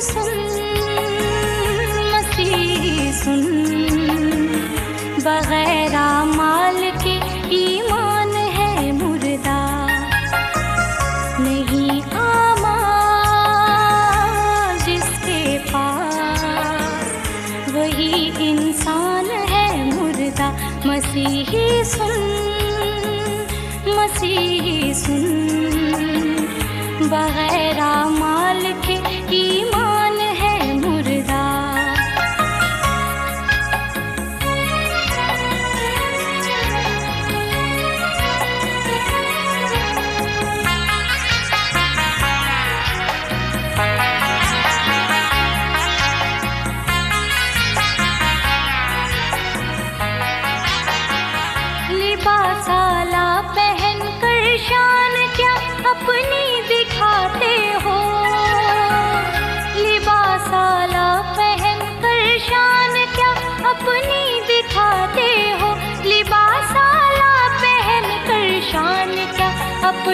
سن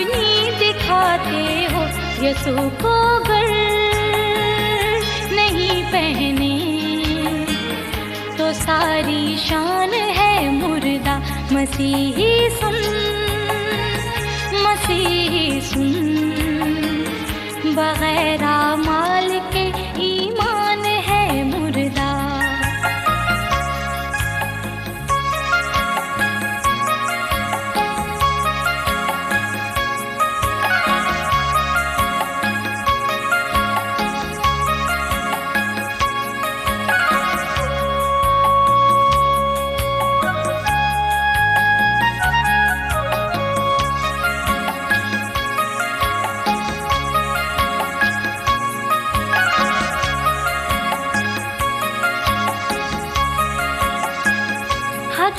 دکھاتے ہو یسو کو گر نہیں پہنے تو ساری شان ہے مردہ مسیحی سن مسیحی سن بغیر مال کے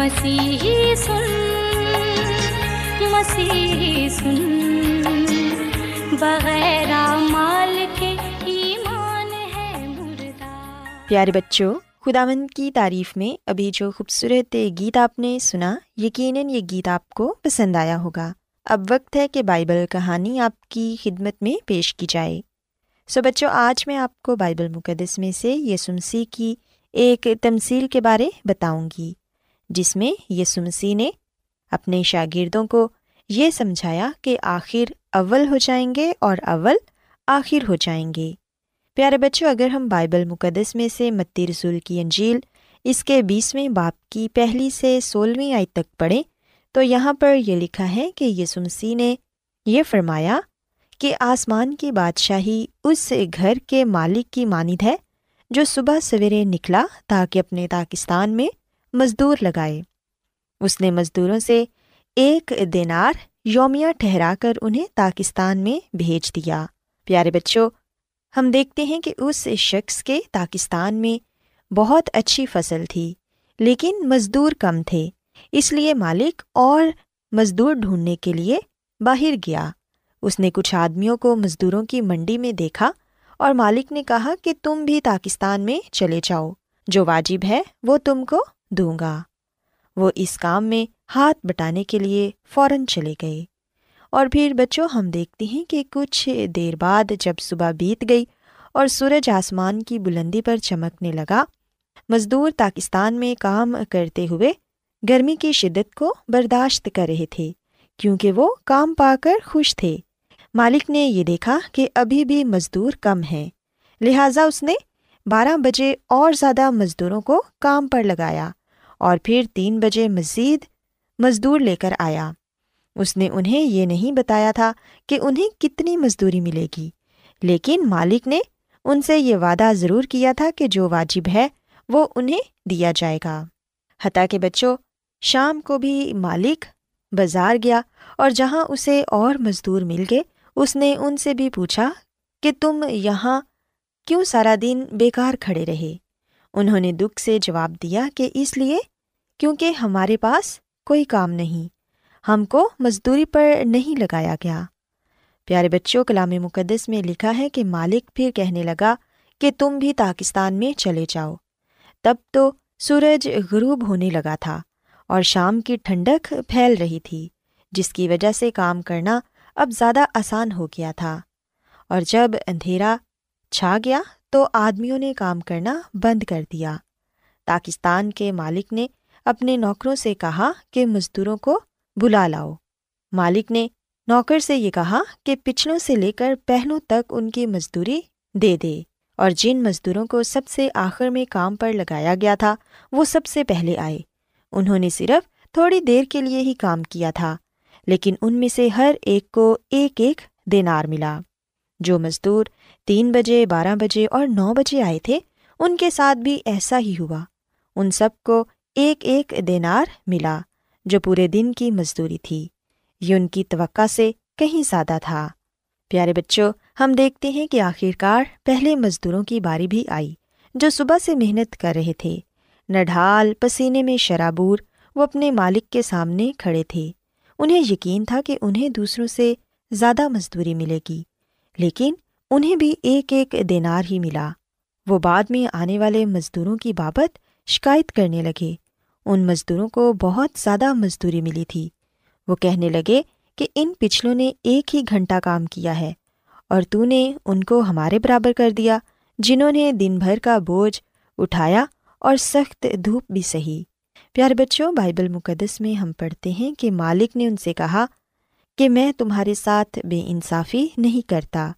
مسیحی سن مسیحی سن۔ بغیر مال کے ایمان ہے مردہ۔ پیارے بچوں، خداوند کی تعریف میں ابھی جو خوبصورت گیت آپ نے سنا، یقیناً یہ گیت آپ کو پسند آیا ہوگا۔ اب وقت ہے کہ بائبل کہانی آپ کی خدمت میں پیش کی جائے۔ سو بچوں، آج میں آپ کو بائبل مقدس میں سے یسمسی کی ایک تمصیل کے بارے بتاؤں گی۔ جس میں یسمسی نے اپنے شاگردوں کو یہ سمجھایا کہ آخر اول ہو جائیں گے اور اول آخر ہو جائیں گے۔ پیارے بچوں، اگر ہم بائبل مقدس میں سے متی رسول کی انجیل اس کے بیسویں باپ کی پہلی سے سولہویں آئی تک پڑھیں، تو یہاں پر یہ لکھا ہے کہ یسمسی نے یہ فرمایا کہ آسمان کی بادشاہی اس گھر کے مالک کی مانند ہے جو صبح سویرے نکلا تاکہ اپنے پاکستان میں مزدور لگائے۔ اس نے مزدوروں سے ایک دینار یومیہ ٹھہرا کر انہیں پاکستان میں بھیج دیا۔ پیارے بچوں، ہم دیکھتے ہیں کہ اس شخص کے پاکستان میں بہت اچھی فصل تھی، لیکن مزدور کم تھے، اس لیے مالک اور مزدور ڈھونڈنے کے لیے باہر گیا۔ اس نے کچھ آدمیوں کو مزدوروں کی منڈی میں دیکھا اور مالک نے کہا کہ تم بھی پاکستان میں چلے جاؤ، جو واجب ہے وہ تم کو دوں گا۔ وہ اس کام میں ہاتھ بٹانے کے لیے فوراً چلے گئے۔ اور پھر بچوں، ہم دیکھتے ہیں کہ کچھ دیر بعد جب صبح بیت گئی اور سورج آسمان کی بلندی پر چمکنے لگا، مزدور پاکستان میں کام کرتے ہوئے گرمی کی شدت کو برداشت کر رہے تھے، کیونکہ وہ کام پا کر خوش تھے۔ مالک نے یہ دیکھا کہ ابھی بھی مزدور کم ہیں، لہٰذا اس نے بارہ بجے اور زیادہ مزدوروں کو کام پر لگایا۔ اور پھر تین بجے مزید مزدور لے کر آیا۔ اس نے انہیں یہ نہیں بتایا تھا کہ انہیں کتنی مزدوری ملے گی، لیکن مالک نے ان سے یہ وعدہ ضرور کیا تھا کہ جو واجب ہے وہ انہیں دیا جائے گا۔ حتیٰ کہ بچوں، شام کو بھی مالک بازار گیا اور جہاں اسے اور مزدور مل گئے، اس نے ان سے بھی پوچھا کہ تم یہاں کیوں سارا دن بیکار کھڑے رہے؟ انہوں نے دکھ سے جواب دیا کہ اس لیے کیونکہ ہمارے پاس کوئی کام نہیں۔ ہم کو مزدوری پر نہیں لگایا گیا۔ پیارے بچوں کلام مقدس میں لکھا ہے کہ مالک پھر کہنے لگا کہ تم بھی پاکستان میں چلے جاؤ۔ تب تو سورج غروب ہونے لگا تھا اور شام کی ٹھنڈک پھیل رہی تھی، جس کی وجہ سے کام کرنا اب زیادہ آسان ہو گیا تھا۔ اور جب اندھیرا چھا گیا تو آدمیوں نے کام کرنا بند کر دیا۔ پاکستان کے مالک نے اپنے نوکروں سے کہا کہ مزدوروں کو بلا لاؤ۔ مالک نے نوکر سے یہ کہا کہ پچھلوں سے لے کر پہلوں تک ان کی مزدوری دے دے۔ اور جن مزدوروں کو سب سے آخر میں کام پر لگایا گیا تھا، وہ سب سے پہلے آئے۔ انہوں نے صرف تھوڑی دیر کے لیے ہی کام کیا تھا، لیکن ان میں سے ہر ایک کو ایک ایک دینار ملا۔ جو مزدور تین بجے، بارہ بجے اور نو بجے آئے تھے، ان کے ساتھ بھی ایسا ہی ہوا۔ ان سب کو ایک ایک دینار ملا جو پورے دن کی مزدوری تھی۔ یہ ان کی توقع سے کہیں زیادہ تھا۔ پیارے بچوں، ہم دیکھتے ہیں کہ آخرکار پہلے مزدوروں کی باری بھی آئی جو صبح سے محنت کر رہے تھے۔ نہ ڈھال پسینے میں شرابور وہ اپنے مالک کے سامنے کھڑے تھے۔ انہیں یقین تھا کہ انہیں دوسروں سے زیادہ مزدوری ملے گی، لیکن انہیں بھی ایک ایک دینار ہی ملا۔ وہ بعد میں آنے والے مزدوروں کی بابت شکایت کرنے لگے۔ ان مزدوروں کو بہت زیادہ مزدوری ملی تھی۔ وہ کہنے لگے کہ ان پچھلوں نے ایک ہی گھنٹہ کام کیا ہے اور تو نے ان کو ہمارے برابر کر دیا، جنہوں نے دن بھر کا بوجھ اٹھایا اور سخت دھوپ بھی سہی۔ پیارے بچوں، بائبل مقدس میں ہم پڑھتے ہیں کہ مالک نے ان سے کہا کہ میں تمہارے ساتھ بے انصافی نہیں کرتا۔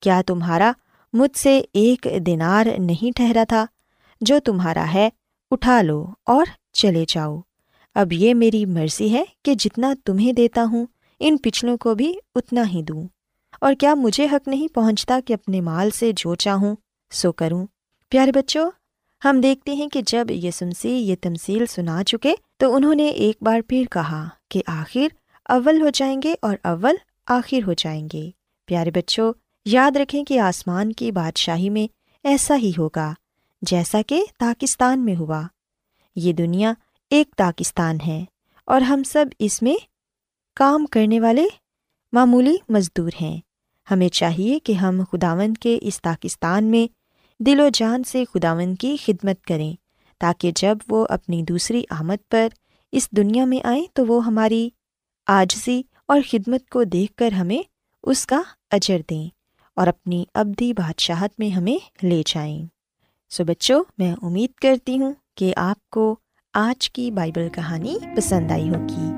کیا تمہارا مجھ سے ایک دینار نہیں ٹھہرا تھا جو تمہارا ہے؟ اٹھا لو اور چلے جاؤ۔ اب یہ میری مرضی ہے کہ جتنا تمہیں دیتا ہوں، ان پچھلوں کو بھی اتنا ہی دوں۔ اور کیا مجھے حق نہیں پہنچتا کہ اپنے مال سے جو چاہوں سو کروں۔ پیارے بچوں، ہم دیکھتے ہیں کہ جب یہ سنسی یہ تمصیل سنا چکے تو انہوں نے ایک بار پھر کہا کہ آخر اول ہو جائیں گے اور اول آخر ہو جائیں گے۔ پیارے بچوں، یاد رکھیں کہ آسمان کی بادشاہی میں ایسا ہی ہوگا۔ جیسا کہ پاکستان میں ہوا۔ یہ دنیا ایک پاکستان ہے اور ہم سب اس میں کام کرنے والے معمولی مزدور ہیں۔ ہمیں چاہیے کہ ہم خداون کے اس پاکستان میں دل و جان سے خداون کی خدمت کریں تاکہ جب وہ اپنی دوسری آمد پر اس دنیا میں آئیں تو وہ ہماری آجزی اور خدمت کو دیکھ کر ہمیں اس کا اجر دیں اور اپنی ابدی بادشاہت میں ہمیں لے جائیں۔ سو بچوں میں امید کرتی ہوں کہ آپ کو آج کی بائبل کہانی پسند آئی ہوگی۔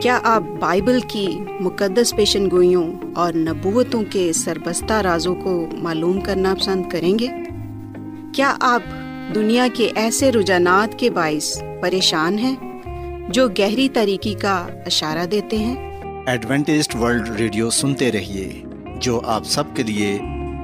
کیا آپ بائبل کی مقدس پیشن گوئیوں اور نبوتوں کے سربستہ رازوں کو معلوم کرنا پسند کریں گے؟ کیا آپ دنیا کے ایسے رجحانات کے باعث پریشان ہیں جو گہری طریقے کا اشارہ دیتے ہیں؟ ایڈوینٹسٹ ورلڈ ریڈیو سنتے رہیے جو آپ سب کے لیے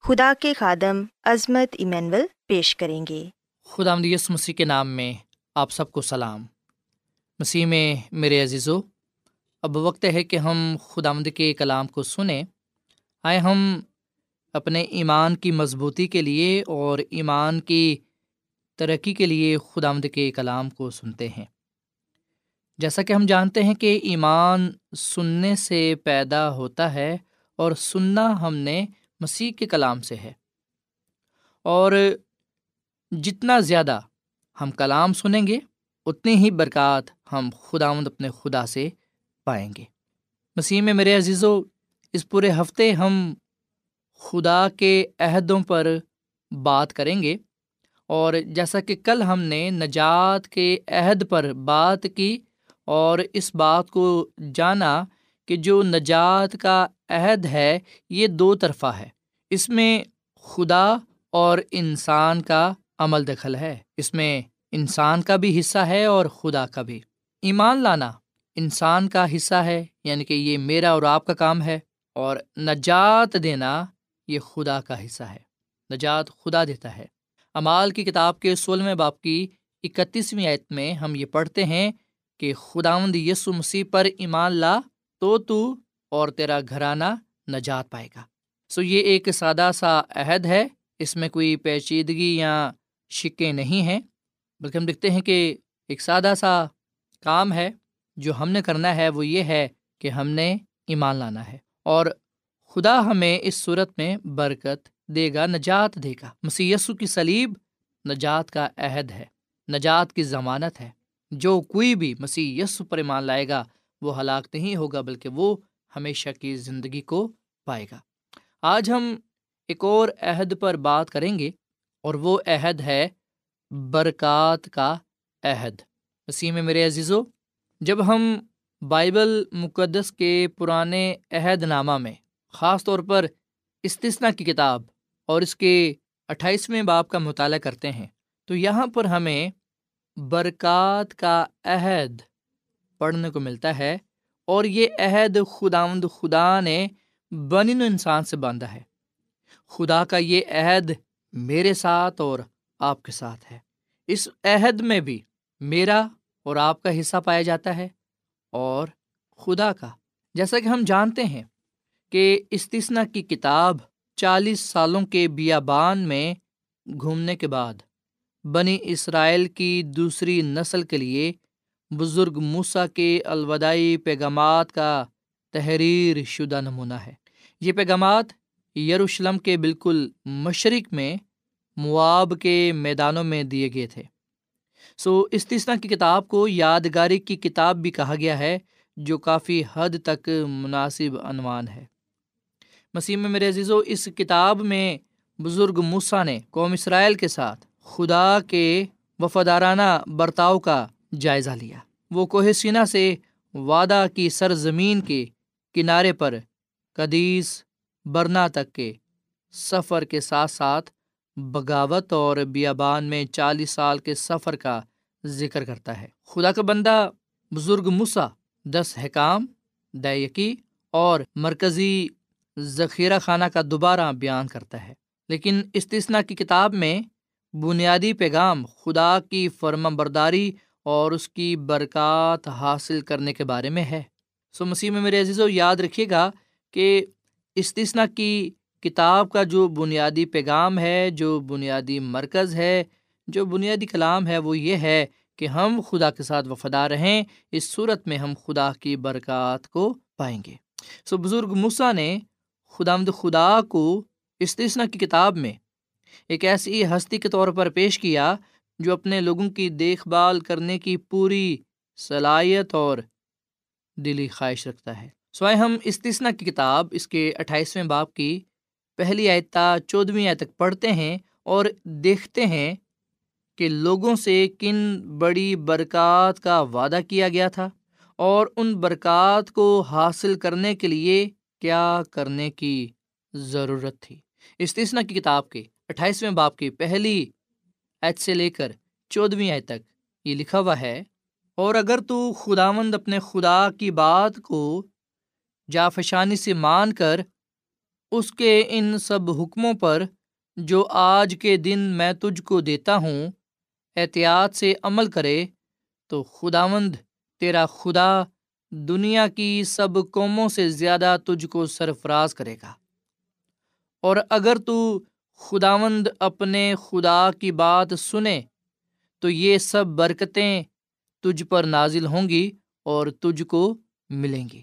خدا کے خادم عظمت ایمینول پیش کریں گے۔ خدا یس مسیح کے نام میں آپ سب کو سلام۔ مسیح میں میرے عزیزو، اب وقت ہے کہ ہم خدا کے کلام کو سنیں۔ آئے ہم اپنے ایمان کی مضبوطی کے لیے اور ایمان کی ترقی کے لیے خدا کے کلام کو سنتے ہیں۔ جیسا کہ ہم جانتے ہیں کہ ایمان سننے سے پیدا ہوتا ہے اور سننا ہم نے مسیح کے کلام سے ہے۔ اور جتنا زیادہ ہم کلام سنیں گے، اتنی ہی برکات ہم خدا اپنے خدا سے پائیں گے۔ مسیح میں میرے عزیزو، اس پورے ہفتے ہم خدا کے عہدوں پر بات کریں گے۔ اور جیسا کہ کل ہم نے نجات کے عہد پر بات کی، اور اس بات کو جانا کہ جو نجات کا عہد ہے، یہ دو طرفہ ہے۔ اس میں خدا اور انسان کا عمل دخل ہے۔ اس میں انسان کا بھی حصہ ہے اور خدا کا بھی۔ ایمان لانا انسان کا حصہ ہے یعنی کہ یہ میرا اور آپ کا کام ہے۔ اور نجات دینا یہ خدا کا حصہ ہے۔ نجات خدا دیتا ہے۔ امال کی کتاب کے سولہویں باپ کی اکتیسویں آیت میں ہم یہ پڑھتے ہیں کہ خداوند یسو مسیح پر ایمان لا تو تو اور تیرا گھرانہ نجات پائے گا۔ سو یہ ایک سادہ سا عہد ہے۔ اس میں کوئی پیچیدگی یا شکے نہیں ہیں۔ بلکہ ہم دیکھتے ہیں کہ ایک سادہ سا کام ہے۔ جو ہم نے کرنا ہے وہ یہ ہے کہ ہم نے ایمان لانا ہے۔ اور خدا ہمیں اس صورت میں برکت دے گا، نجات دے گا۔ مسی کی سلیب نجات کا عہد ہے۔ نجات کی ضمانت ہے۔ جو کوئی بھی مسیح یسو پر ایمان لائے گا وہ ہلاک نہیں ہوگا بلکہ وہ ہمیشہ کی زندگی کو پائے گا۔ آج ہم ایک اور عہد پر بات کریں گے اور وہ عہد ہے برکات کا عہد۔ مسیح میں میرے عزیزو، جب ہم بائبل مقدس کے پرانے عہد نامہ میں خاص طور پر استثنا کی کتاب اور اس کے اٹھائیسویں باپ کا مطالعہ کرتے ہیں، تو یہاں پر ہمیں برکات کا عہد پڑھنے کو ملتا ہے اور یہ عہد خداوند خدا نے بنی انسان سے باندھا ہے۔ خدا کا یہ عہد میرے ساتھ اور آپ کے ساتھ ہے۔ اس عہد میں بھی میرا اور آپ کا حصہ پایا جاتا ہے اور خدا کا۔ جیسا کہ ہم جانتے ہیں کہ استثنا کی کتاب چالیس سالوں کے بیابان میں گھومنے کے بعد بنی اسرائیل کی دوسری نسل کے لیے بزرگ موسا کے الوداعی پیغامات کا تحریر شدہ نمونہ ہے۔ یہ پیغامات یروشلم کے بالکل مشرق میں مواب کے میدانوں میں دیے گئے تھے۔ سو استثنا کی کتاب کو یادگاری کی کتاب بھی کہا گیا ہے، جو کافی حد تک مناسب عنوان ہے۔ مسیح میں میرے عزیز و اس کتاب میں بزرگ موسا نے قوم اسرائیل کے ساتھ خدا کے وفادارانہ برتاؤ کا جائزہ لیا۔ وہ کوہ سینا سے وعدہ کی سرزمین کے کنارے پر قدیس برنا تک کے سفر کے ساتھ ساتھ بغاوت اور بیابان میں چالیس سال کے سفر کا ذکر کرتا ہے۔ خدا کا بندہ، بزرگ مسا دس حکام دیکی اور مرکزی ذخیرہ خانہ کا دوبارہ بیان کرتا ہے۔ لیکن استثنا کی کتاب میں بنیادی پیغام خدا کی فرم برداری اور اس کی برکات حاصل کرنے کے بارے میں ہے۔ سو مسیح میں میرے عزیز و یاد رکھیے گا کہ استثنا کی کتاب کا جو بنیادی پیغام ہے، جو بنیادی مرکز ہے، جو بنیادی کلام ہے، وہ یہ ہے کہ ہم خدا کے ساتھ وفادہ رہیں، اس صورت میں ہم خدا کی برکات کو پائیں گے۔ سو بزرگ مسا نے خدا مد خدا کو استثنا کی کتاب میں ایک ایسی ہستی کے طور پر پیش کیا جو اپنے لوگوں کی دیکھ بھال کرنے کی پوری صلاحیت اور دلی خواہش رکھتا ہے۔ سوائے ہم استثنا کی کتاب اس کے اٹھائیسویں باپ کی پہلی آیتا چودھویں آیت تک پڑھتے ہیں اور دیکھتے ہیں کہ لوگوں سے کن بڑی برکات کا وعدہ کیا گیا تھا اور ان برکات کو حاصل کرنے کے لیے کیا کرنے کی ضرورت تھی۔ استثنا کی کتاب کے اٹھائیسویں باپ کی پہلی ایت سے لے کر چودھویں آیت تک یہ لکھا ہوا ہے، اور اگر تو خداوند اپنے خدا کی بات کو جافشانی سے مان کر اس کے ان سب حکموں پر جو آج کے دن میں تجھ کو دیتا ہوں احتیاط سے عمل کرے، تو خداوند تیرا خدا دنیا کی سب قوموں سے زیادہ تجھ کو سرفراز کرے گا۔ اور اگر تو خداوند اپنے خدا کی بات سنے، تو یہ سب برکتیں تجھ پر نازل ہوں گی اور تجھ کو ملیں گی۔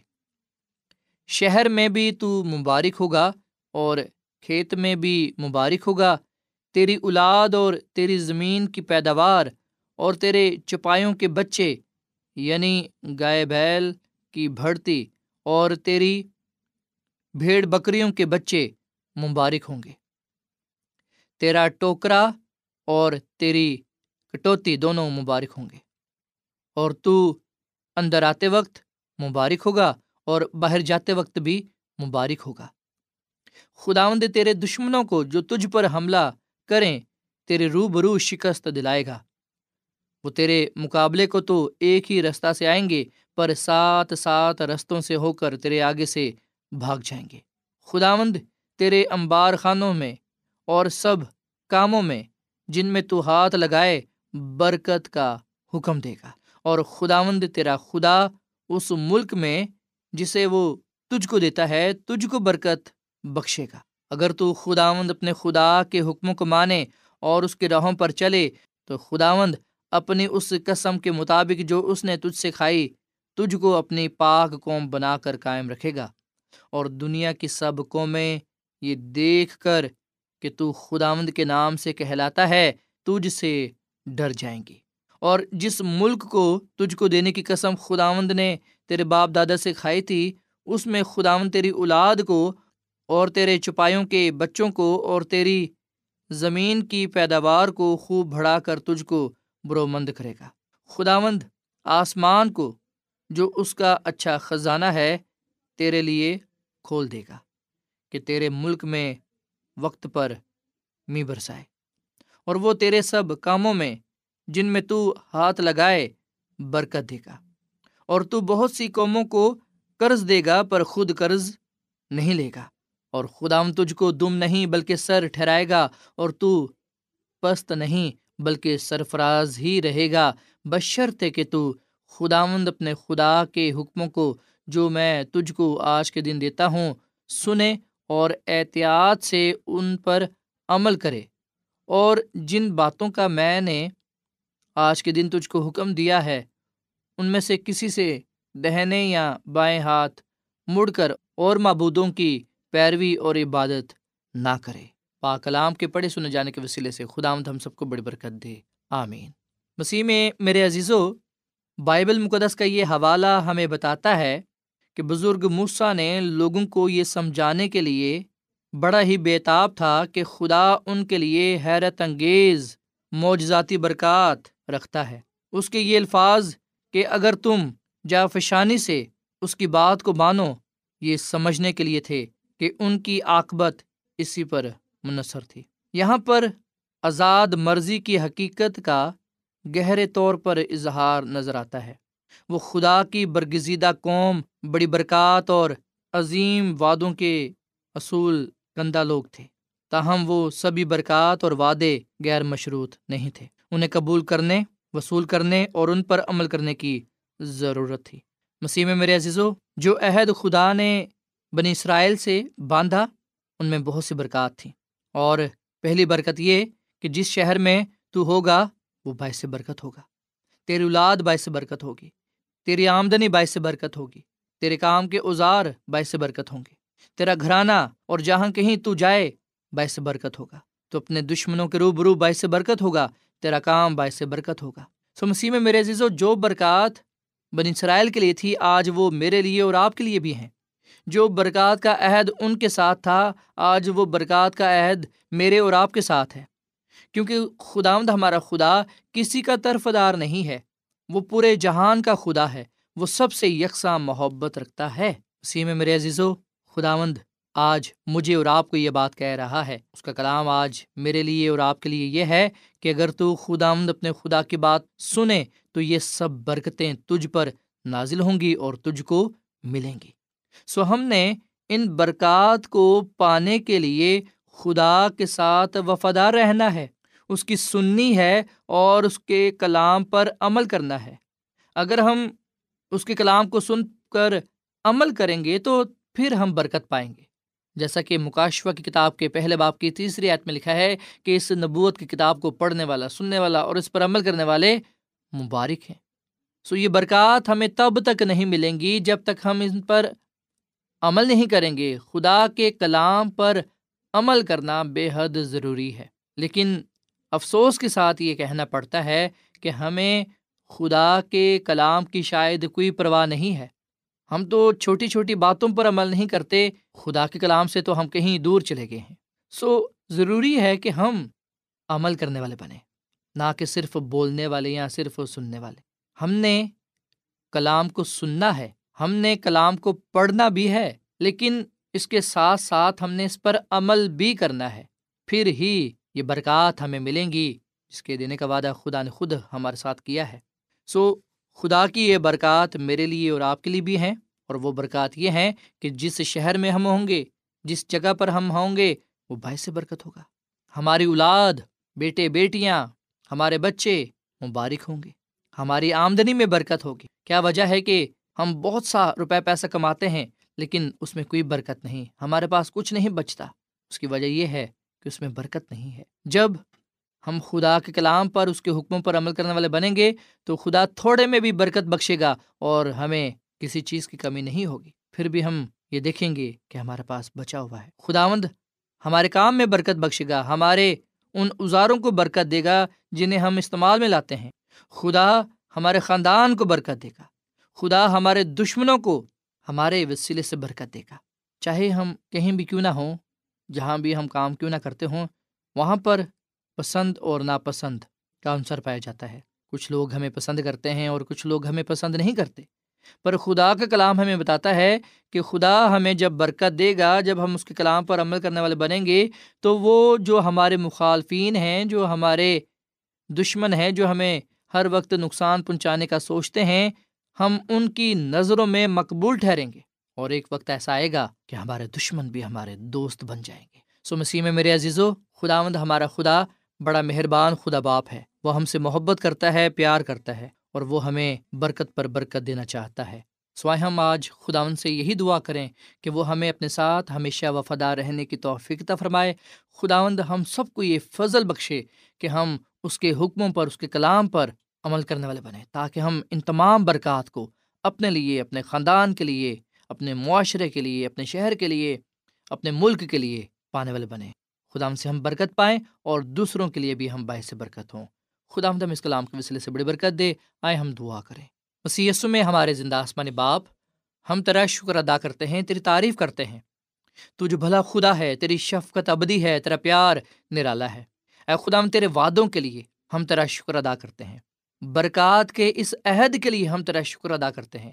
شہر میں بھی تو مبارک ہوگا اور کھیت میں بھی مبارک ہوگا۔ تیری اولاد اور تیری زمین کی پیداوار اور تیرے چپایوں کے بچے یعنی گائے بیل کی بڑھتی اور تیری بھیڑ بکریوں کے بچے مبارک ہوں گے۔ تیرا ٹوکرا اور تیری کٹوتی دونوں مبارک ہوں گے۔ اور تو اندر آتے وقت مبارک ہوگا اور باہر جاتے وقت بھی مبارک ہوگا۔ خداوند تیرے دشمنوں کو جو تجھ پر حملہ کریں، تیرے رو برو شکست دلائے گا۔ وہ تیرے مقابلے کو تو ایک ہی رستہ سے آئیں گے، پر سات سات رستوں سے ہو کر تیرے آگے سے بھاگ جائیں گے۔ خداوند تیرے امبار خانوں میں اور سب کاموں میں جن میں تو ہاتھ لگائے برکت کا حکم دے گا۔ اور خداوند تیرا خدا اس ملک میں جسے وہ تجھ کو دیتا ہے، تجھ کو برکت بخشے گا۔ اگر تو خداوند اپنے خدا کے حکموں کو مانے اور اس کے راہوں پر چلے، تو خداوند اپنی اس قسم کے مطابق جو اس نے تجھ سے کھائی، تجھ کو اپنی پاک قوم بنا کر قائم رکھے گا۔ اور دنیا کی سب قومیں یہ دیکھ کر کہ تو خداوند کے نام سے کہلاتا ہے، تجھ سے ڈر جائیں گی اور جس ملک کو تجھ کو دینے کی قسم خداوند نے تیرے باپ دادا سے کھائی تھی، اس میں خداوند تیری اولاد کو اور تیرے چپایوں کے بچوں کو اور تیری زمین کی پیداوار کو خوب بڑھا کر تجھ کو برومند کرے گا۔ خداوند آسمان کو، جو اس کا اچھا خزانہ ہے، تیرے لیے کھول دے گا کہ تیرے ملک میں وقت پر می برسائے۔ اور وہ تیرے سب کاموں میں جن میں تو ہاتھ لگائے برکت دے گا۔ اور تو بہت سی قوموں کو قرض دے گا پر خود قرض نہیں لے گا۔ اور خداوند تجھ کو دم نہیں بلکہ سر ٹھہرائے گا۔ اور تو پست نہیں بلکہ سرفراز ہی رہے گا۔ بشرط کہ تو خداوند اپنے خدا کے حکموں کو جو میں تجھ کو آج کے دن دیتا ہوں سنے اور احتیاط سے ان پر عمل کرے۔ اور جن باتوں کا میں نے آج کے دن تجھ کو حکم دیا ہے، ان میں سے کسی سے دہنے یا بائیں ہاتھ مڑ کر اور معبودوں کی پیروی اور عبادت نہ کرے۔ پا کلام کے پڑھے سنے جانے کے وسیلے سے خدا آمد ہم سب کو بڑی برکت دے۔ آمین۔ مسیح میں میرے عزیزو، بائبل مقدس کا یہ حوالہ ہمیں بتاتا ہے کہ بزرگ موسا نے لوگوں کو یہ سمجھانے کے لیے بڑا ہی بےتاب تھا کہ خدا ان کے لیے حیرت انگیز معجزاتی برکات رکھتا ہے۔ اس کے یہ الفاظ کہ اگر تم جافشانی سے اس کی بات کو مانو، یہ سمجھنے کے لیے تھے کہ ان کی آکبت اسی پر منحصر تھی۔ یہاں پر آزاد مرضی کی حقیقت کا گہرے طور پر اظہار نظر آتا ہے۔ وہ خدا کی برگزیدہ قوم، بڑی برکات اور عظیم وعدوں کے اصول کندہ لوگ تھے، تاہم وہ سبھی برکات اور وعدے غیر مشروط نہیں تھے۔ انہیں قبول کرنے، وصول کرنے اور ان پر عمل کرنے کی ضرورت تھی۔ مسیح میں میرے عزیزو، جو عہد خدا نے بنی اسرائیل سے باندھا، ان میں بہت سی برکات تھیں۔ اور پہلی برکت یہ کہ جس شہر میں تو ہوگا، وہ باعث برکت ہوگا۔ تیری اولاد باعث برکت ہوگی۔ تیری آمدنی باعث برکت ہوگی۔ تیرے کام کے اوزار باعث برکت ہوں گے۔ تیرا گھرانہ اور جہاں کہیں تو جائے باعث برکت ہوگا۔ تو اپنے دشمنوں کے روبرو باعث برکت ہوگا، تیرا کام باعث برکت ہوگا۔ سو مسیح میں میرے عزیز و جو برکات بن اسرائیل کے لیے تھی، آج وہ میرے لیے اور آپ کے لیے بھی ہیں۔ جو برکات کا عہد ان کے ساتھ تھا، آج وہ برکات کا عہد میرے اور آپ کے ساتھ ہے۔ کیونکہ خداوند ہمارا خدا کسی کا طرف دار نہیں ہے۔ وہ پورے جہان کا خدا ہے، وہ سب سے یکساں محبت رکھتا ہے۔ اسی میں میرے عزیزو، خداوند آج مجھے اور آپ کو یہ بات کہہ رہا ہے۔ اس کا کلام آج میرے لیے اور آپ کے لیے یہ ہے کہ اگر تو خداوند اپنے خدا کی بات سنے، تو یہ سب برکتیں تجھ پر نازل ہوں گی اور تجھ کو ملیں گی۔ سو ہم نے ان برکات کو پانے کے لیے خدا کے ساتھ وفادار رہنا ہے۔ اس کی سننی ہے اور اس کے کلام پر عمل کرنا ہے۔ اگر ہم اس کے کلام کو سن کر عمل کریں گے تو پھر ہم برکت پائیں گے۔ جیسا کہ مکاشفہ کی کتاب کے پہلے باپ کی تیسری عید میں لکھا ہے کہ اس نبوت کی کتاب کو پڑھنے والا، سننے والا اور اس پر عمل کرنے والے مبارک ہیں۔ سو یہ برکات ہمیں تب تک نہیں ملیں گی جب تک ہم ان پر عمل نہیں کریں گے۔ خدا کے کلام پر عمل کرنا بے حد ضروری ہے۔ لیکن افسوس کے ساتھ یہ کہنا پڑتا ہے کہ ہمیں خدا کے کلام کی شاید کوئی پرواہ نہیں ہے۔ ہم تو چھوٹی چھوٹی باتوں پر عمل نہیں کرتے، خدا کے کلام سے تو ہم کہیں دور چلے گئے ہیں۔ سو ضروری ہے کہ ہم عمل کرنے والے بنے نہ کہ صرف بولنے والے یا صرف سننے والے۔ ہم نے کلام کو سننا ہے، ہم نے کلام کو پڑھنا بھی ہے، لیکن اس کے ساتھ ساتھ ہم نے اس پر عمل بھی کرنا ہے۔ پھر ہی یہ برکات ہمیں ملیں گی، جس کے دینے کا وعدہ خدا نے خود ہمارے ساتھ کیا ہے۔ سو، خدا کی یہ برکات میرے لیے اور آپ کے لیے بھی ہیں، اور وہ برکات یہ ہیں کہ جس شہر میں ہم ہوں گے، جس جگہ پر ہم ہوں گے، وہ باعث برکت ہوگا۔ ہماری اولاد، بیٹے، بیٹیاں، ہمارے بچے مبارک ہوں گے۔ ہماری آمدنی میں برکت ہوگی۔ کیا وجہ ہے کہ ہم بہت سا روپے، پیسہ کماتے ہیں، لیکن اس میں کوئی برکت نہیں، ہمارے پاس کچھ نہیں بچتا۔ اس کی وجہ یہ ہے کہ اس میں برکت نہیں ہے۔ جب ہم خدا کے کلام پر، اس کے حکموں پر عمل کرنے والے بنیں گے، تو خدا تھوڑے میں بھی برکت بخشے گا اور ہمیں کسی چیز کی کمی نہیں ہوگی۔ پھر بھی ہم یہ دیکھیں گے کہ ہمارے پاس بچا ہوا ہے۔ خداوند ہمارے کام میں برکت بخشے گا، ہمارے ان اوزاروں کو برکت دے گا جنہیں ہم استعمال میں لاتے ہیں۔ خدا ہمارے خاندان کو برکت دے گا۔ خدا ہمارے دشمنوں کو ہمارے وسیلے سے برکت دے گا۔ چاہے ہم کہیں بھی کیوں نہ ہوں جہاں بھی ہم کام کیوں نہ کرتے ہوں، وہاں پر پسند اور ناپسند کا عنصر پایا جاتا ہے۔ کچھ لوگ ہمیں پسند کرتے ہیں اور کچھ لوگ ہمیں پسند نہیں کرتے۔ پر خدا کا کلام ہمیں بتاتا ہے کہ خدا ہمیں جب برکت دے گا، جب ہم اس کے کلام پر عمل کرنے والے بنیں گے، تو وہ جو ہمارے مخالفین ہیں، جو ہمارے دشمن ہیں، جو ہمیں ہر وقت نقصان پہنچانے کا سوچتے ہیں، ہم ان کی نظروں میں مقبول ٹھہریں گے۔ اور ایک وقت ایسا آئے گا کہ ہمارے دشمن بھی ہمارے دوست بن جائیں گے۔ سو مسیح میں میرے عزیزو خدا مند ہمارا خدا، بڑا مہربان خدا باپ ہے۔ وہ ہم سے محبت کرتا ہے، پیار کرتا ہے اور وہ ہمیں برکت پر برکت دینا چاہتا ہے۔ سوائے ہم آج خداون سے یہی دعا کریں کہ وہ ہمیں اپنے ساتھ ہمیشہ وفادار رہنے کی توفیق فرمائے۔ خداوند ہم سب کو یہ فضل بخشے کہ ہم اس کے حکموں پر، اس کے کلام پر عمل کرنے والے بنے تاکہ ہم ان تمام برکات کو اپنے لیے، اپنے خاندان کے لیے اپنے معاشرے کے لیے، اپنے شہر کے لیے، اپنے ملک کے لیے پانے والے بنے خدا ہم سے ہم برکت پائیں اور دوسروں کے لیے بھی ہم باعث برکت ہوں۔ خدا ہم اس کلام کے وسیلے سے بڑی برکت دے۔ آئے ہم دعا کریں۔ بس میں ہمارے زندہ آسمان باپ، ہم تیرا شکر ادا کرتے ہیں، تیری تعریف کرتے ہیں۔ تو جو بھلا خدا ہے، تیری شفقت ابدی ہے، تیرا پیار نرالا ہے۔ اے خدا ہم تیرے وعدوں کے لیے ہم تیرا شکر ادا کرتے ہیں۔ برکات کے اس عہد کے لیے ہم تیرا شکر ادا کرتے ہیں۔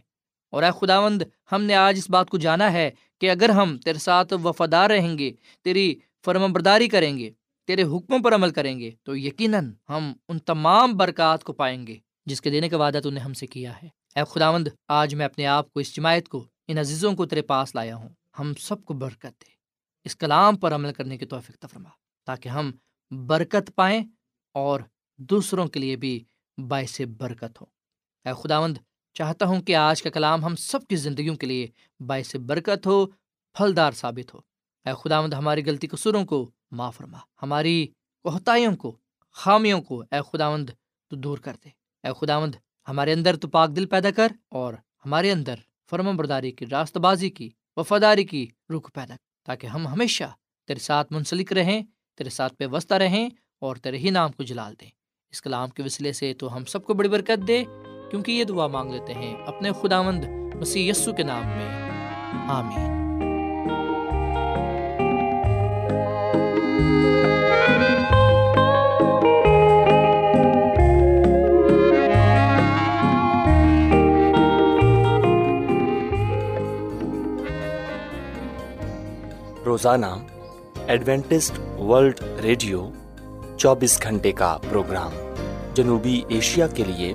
اور اے خداوند، ہم نے آج اس بات کو جانا ہے کہ اگر ہم تیرے ساتھ وفادار رہیں گے، تیری فرم برداری کریں گے، تیرے حکموں پر عمل کریں گے، تو یقیناً ہم ان تمام برکات کو پائیں گے جس کے دینے کا وعدہ تو نے ہم سے کیا ہے۔ اے خداوند، آج میں اپنے آپ کو، اس جماعت کو، ان عزیزوں کو تیرے پاس لایا ہوں۔ ہم سب کو برکت دے۔ اس کلام پر عمل کرنے کی توفیق تفرما تاکہ ہم برکت پائیں اور دوسروں کے لیے بھی باعث برکت ہو۔ اے خداوند چاہتا ہوں کہ آج کا کلام ہم سب کی زندگیوں کے لیے باعث برکت ہو، پھلدار ثابت ہو۔ اے خداوند، ہماری غلطی قصوروں کو معاف فرما، ہماری کوہتائیوں کو، خامیوں کو اے خداوند تو دور کر دے۔ اے خداوند، ہمارے اندر تو پاک دل پیدا کر اور ہمارے اندر فرم برداری کی راست بازی کی، وفاداری کی رخ پیدا کر، تاکہ ہم ہمیشہ تیرے ساتھ منسلک رہیں، تیرے ساتھ پہ وسطہ رہیں اور تیرے ہی نام کو جلال دیں۔ اس کلام کے وسیلے سے تو ہم سب کو بڑی برکت دے۔ کیونکہ یہ دعا مانگ لیتے ہیں اپنے خداوند مسیح یسو کے نام میں۔ آمین۔ روزانہ ایڈوینٹسٹ ورلڈ ریڈیو چوبیس گھنٹے کا پروگرام جنوبی ایشیا کے لیے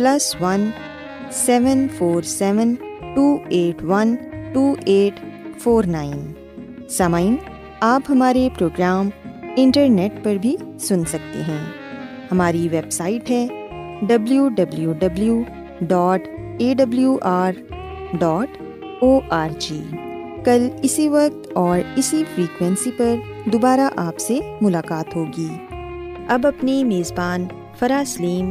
plus one seven four seven two eight one two eight four nine. سامعین، آپ ہمارے پروگرام انٹرنیٹ پر بھی سن سکتے ہیں۔ ہماری ویب سائٹ ہے W W W dot A W R dot O R G کل اسی وقت اور اسی فریکوینسی پر دوبارہ آپ سے ملاقات ہوگی۔ اب اپنی میزبان فرا سلیم